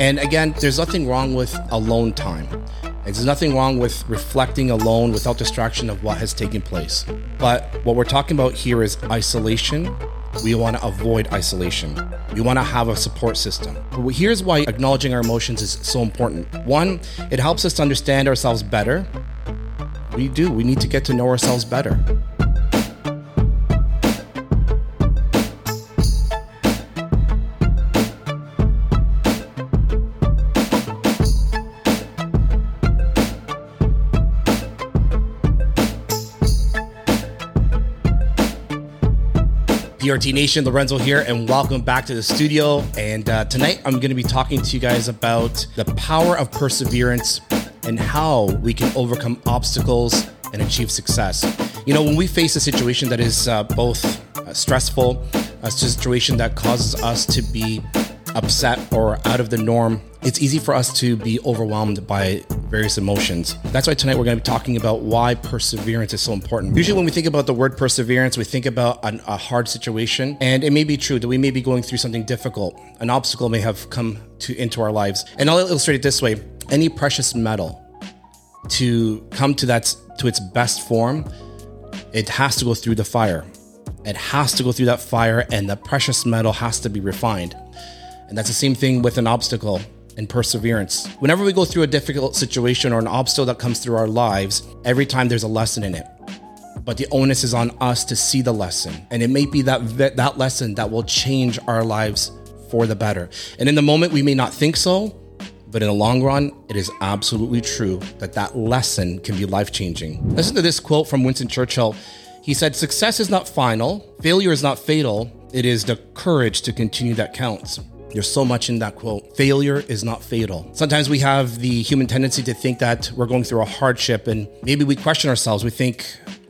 And again, there's nothing wrong with alone time. There's nothing wrong with reflecting alone without distraction of what has taken place. But what we're talking about here is isolation. We want to avoid isolation. We want to have a support system. Here's why acknowledging our emotions is so important. One, it helps us to understand ourselves better. We do. We need to get to know ourselves better. PRT Nation, Lorenzo here, and welcome back to the studio. And uh, tonight I'm going to be talking to you guys about the power of perseverance and how we can overcome obstacles and achieve success. You know, when we face a situation that is uh, both uh, stressful, a situation that causes us to be upset or out of the norm, it's easy for us to be overwhelmed by various emotions. That's why tonight we're going to be talking about why perseverance is so important. Usually, when we think about the word perseverance, we think about an, a hard situation, and it may be true that we may be going through something difficult. An obstacle may have come to into our lives, and I'll illustrate it this way: any precious metal to come to that to its best form, it has to go through the fire. It has to go through that fire, and the precious metal has to be refined. And that's the same thing with an obstacle and perseverance. Whenever we go through a difficult situation or an obstacle that comes through our lives, every time there's a lesson in it. But the onus is on us to see the lesson. And it may be that that lesson that will change our lives for the better. And in the moment we may not think so, but in the long run, it is absolutely true that that lesson can be life-changing. Listen to this quote from Winston Churchill. He said, "Success is not final, failure is not fatal, it is the courage to continue that counts." There's so much in that quote. Failure is not fatal. Sometimes we have the human tendency to think that we're going through a hardship and maybe we question ourselves. We think,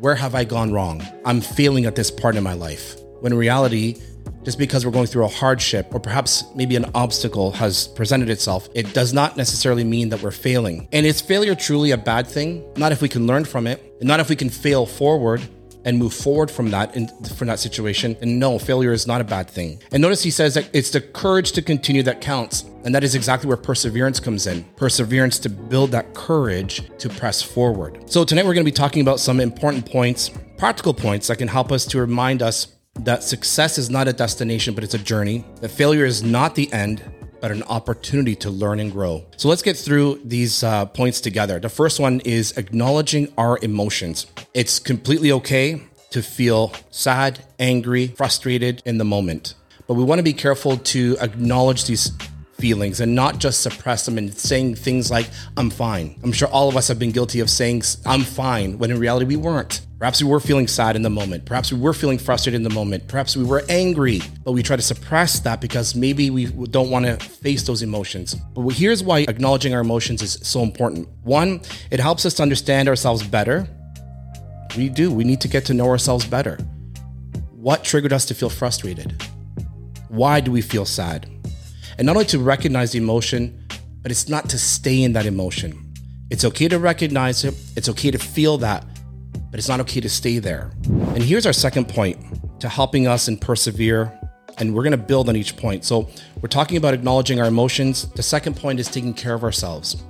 where have I gone wrong? I'm failing at this part in my life. When in reality, just because we're going through a hardship or perhaps maybe an obstacle has presented itself, it does not necessarily mean that we're failing. And is failure truly a bad thing? Not if we can learn from it, and not if we can fail forward and move forward from that in, from that situation. And no, failure is not a bad thing. And notice he says that it's the courage to continue that counts. And that is exactly where perseverance comes in. Perseverance to build that courage to press forward. So tonight we're going to be talking about some important points, practical points that can help us to remind us that success is not a destination, but it's a journey. That failure is not the end, but an opportunity to learn and grow. So let's get through these uh, points together. The first one is acknowledging our emotions. It's completely okay to feel sad, angry, frustrated in the moment, but we want to be careful to acknowledge these feelings and not just suppress them and saying things like, I'm fine. I'm sure all of us have been guilty of saying, I'm fine, when in reality we weren't. Perhaps we were feeling sad in the moment. Perhaps we were feeling frustrated in the moment. Perhaps we were angry, but we try to suppress that because maybe we don't want to face those emotions. But here's why acknowledging our emotions is so important. One, it helps us to understand ourselves better. We do. We need to get to know ourselves better. What triggered us to feel frustrated? Why do we feel sad? And not only to recognize the emotion, but it's not to stay in that emotion. It's okay to recognize it, it's okay to feel that, but it's not okay to stay there. And here's our second point to helping us and persevere. And we're to build on each point. So we're talking about acknowledging our emotions. The second point is taking care of ourselves.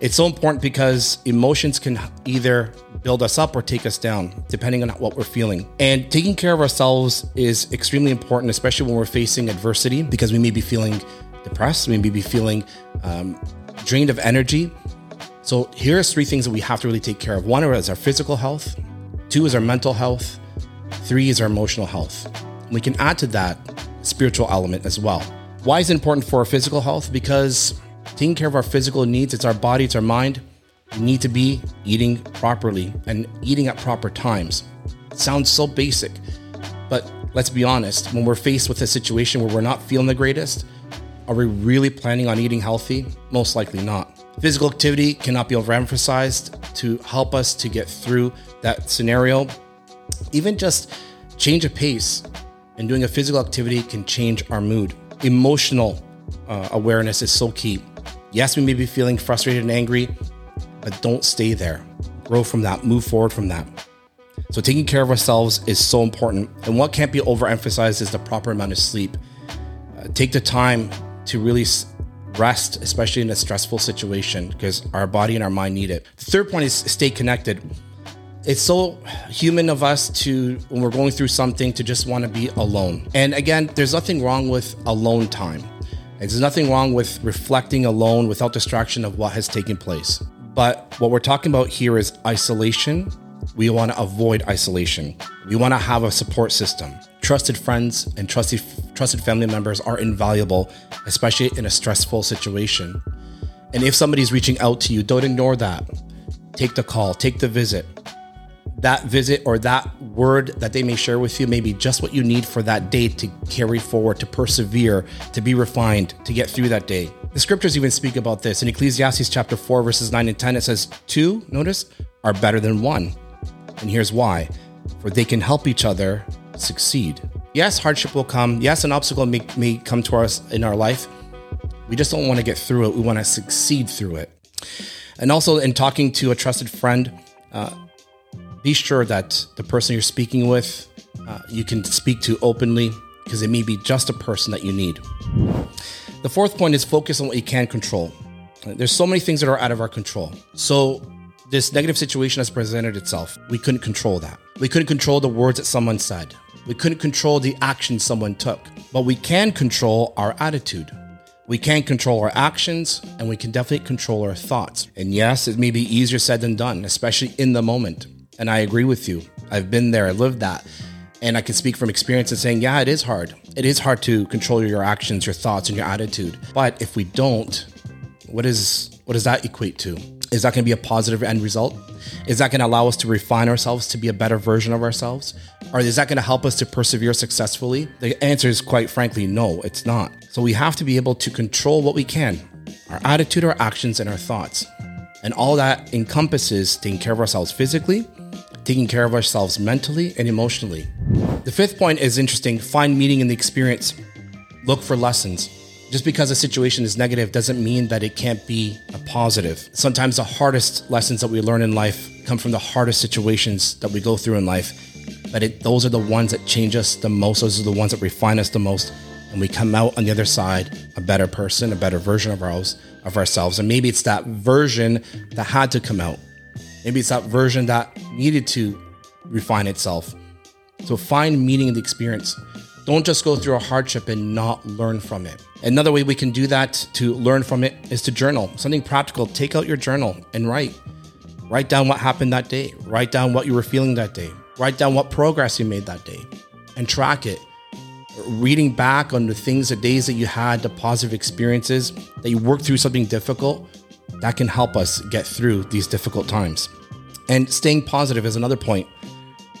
It's so important because emotions can either build us up or take us down, depending on what we're feeling. And taking care of ourselves is extremely important, especially when we're facing adversity, because we may be feeling depressed, we may be feeling um, drained of energy. So here's three things that we have to really take care of. One is our physical health, two is our mental health, three is our emotional health. We can add to that spiritual element as well. Why is it important for our physical health? Because taking care of our physical needs, it's our body, it's our mind. We need to be eating properly and eating at proper times. It sounds so basic, but let's be honest, when we're faced with a situation where we're not feeling the greatest, are we really planning on eating healthy? Most likely not. Physical activity cannot be overemphasized to help us to get through that scenario. Even just change of pace and doing a physical activity can change our mood. Emotional uh, awareness is so key. Yes, we may be feeling frustrated and angry, but don't stay there. Grow from that, move forward from that. So, taking care of ourselves is so important. And what can't be overemphasized is the proper amount of sleep. Uh, take the time to really rest, especially in a stressful situation, because our body and our mind need it. The third point is stay connected. It's so human of us to, when we're going through something, to just want to be alone. And again, there's nothing wrong with alone time. And There's nothing wrong with reflecting alone without distraction of what has taken place. But what we're talking about here is isolation. We want to avoid isolation. We want to have a support system. Trusted friends and trusted trusted family members are invaluable, especially in a stressful situation. And if somebody's reaching out to you, don't ignore that. Take the call, take the visit. That visit or that word that they may share with you may be just what you need for that day to carry forward, to persevere, to be refined, to get through that day. The scriptures even speak about this. In Ecclesiastes chapter 4, verses 9 and 10, it says, Two, notice, are better than one. And here's why for they can help each other succeed. Yes, hardship will come. Yes, an obstacle may, may come to us in our life. We just don't want to get through it. We want to succeed through it. And also, in talking to a trusted friend, uh, be sure that the person you're speaking with, uh, you can speak to openly because it may be just a person that you need. The fourth point is focus on what you can control. There's so many things that are out of our control. So, this negative situation has presented itself. We couldn't control that. We couldn't control the words that someone said. We couldn't control the action someone took. But we can control our attitude. We can control our actions and we can definitely control our thoughts. And yes, it may be easier said than done, especially in the moment. And I agree with you. I've been there, I lived that. And I can speak from experience and saying, yeah, it is hard. It is hard to control your actions, your thoughts, and your attitude. But if we don't, what is what does that equate to? Is that going to be a positive end result? Is that going to allow us to refine ourselves to be a better version of ourselves? Or is that going to help us to persevere successfully? The answer is quite frankly, no, it's not. So we have to be able to control what we can our attitude, our actions, and our thoughts. And all that encompasses taking care of ourselves physically, taking care of ourselves mentally and emotionally. The fifth point is interesting find meaning in the experience, look for lessons. Just because a situation is negative doesn't mean that it can't be a positive. Sometimes the hardest lessons that we learn in life come from the hardest situations that we go through in life. But it, those are the ones that change us the most. Those are the ones that refine us the most. And we come out on the other side a better person, a better version of of ourselves. And maybe it's that version that had to come out. Maybe it's that version that needed to refine itself. So find meaning in the experience. Don't just go through a hardship and not learn from it. Another way we can do that to learn from it is to journal. Something practical. Take out your journal and write. Write down what happened that day. Write down what you were feeling that day. Write down what progress you made that day and track it. Reading back on the things, the days that you had, the positive experiences, that you worked through something difficult, that can help us get through these difficult times. And staying positive is another point.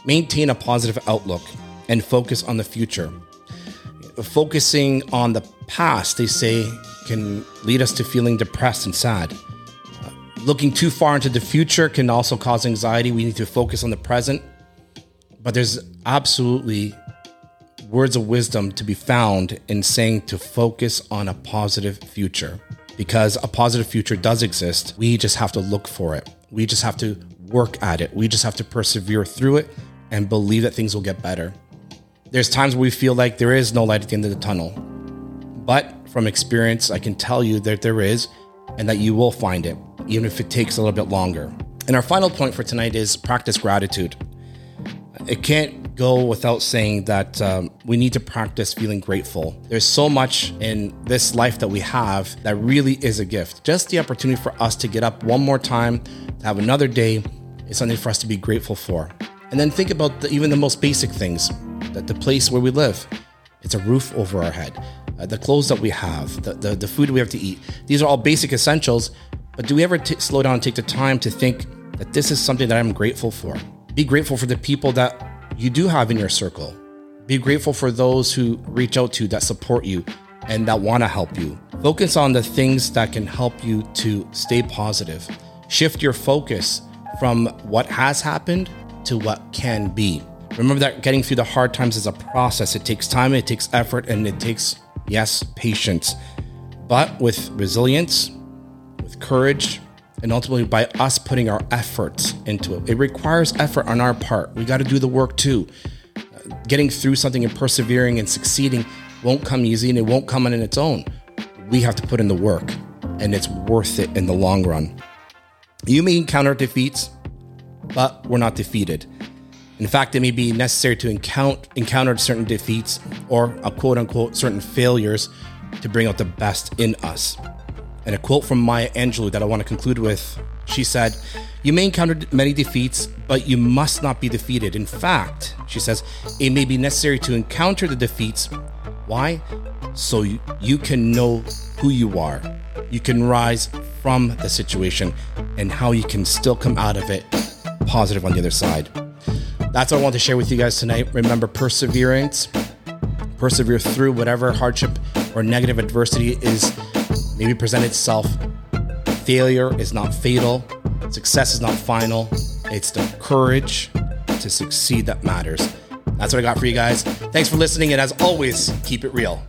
Maintain a positive outlook and focus on the future. Focusing on the past, they say, can lead us to feeling depressed and sad. Looking too far into the future can also cause anxiety. We need to focus on the present. But there's absolutely words of wisdom to be found in saying to focus on a positive future because a positive future does exist. We just have to look for it. We just have to work at it. We just have to persevere through it and believe that things will get better. There's times where we feel like there is no light at the end of the tunnel. But from experience, I can tell you that there is and that you will find it, even if it takes a little bit longer. And our final point for tonight is practice gratitude. It can't go without saying that um, we need to practice feeling grateful. There's so much in this life that we have that really is a gift. Just the opportunity for us to get up one more time, to have another day, is something for us to be grateful for. And then think about the, even the most basic things that the place where we live, it's a roof over our head, uh, the clothes that we have, the, the, the, food we have to eat. These are all basic essentials. But do we ever t- slow down and take the time to think that this is something that I'm grateful for? Be grateful for the people that you do have in your circle. Be grateful for those who reach out to you, that support you, and that want to help you. Focus on the things that can help you to stay positive. Shift your focus from what has happened to what can be. Remember that getting through the hard times is a process. It takes time, it takes effort, and it takes, yes, patience. But with resilience, with courage, and ultimately by us putting our efforts into it, it requires effort on our part. We got to do the work too. Getting through something and persevering and succeeding won't come easy and it won't come on its own. we have to put in the work, and it's worth it in the long run. You may encounter defeats, but we're not defeated. In fact, it may be necessary to encounter, encounter certain defeats or a quote unquote certain failures to bring out the best in us. And a quote from Maya Angelou that I want to conclude with she said, You may encounter many defeats, but you must not be defeated. In fact, she says, it may be necessary to encounter the defeats. Why? So you, you can know who you are. You can rise from the situation and how you can still come out of it positive on the other side. That's what I want to share with you guys tonight. Remember perseverance. Persevere through whatever hardship or negative adversity is maybe present itself. Failure is not fatal. Success is not final. It's the courage to succeed that matters. That's what I got for you guys. Thanks for listening, and as always, keep it real.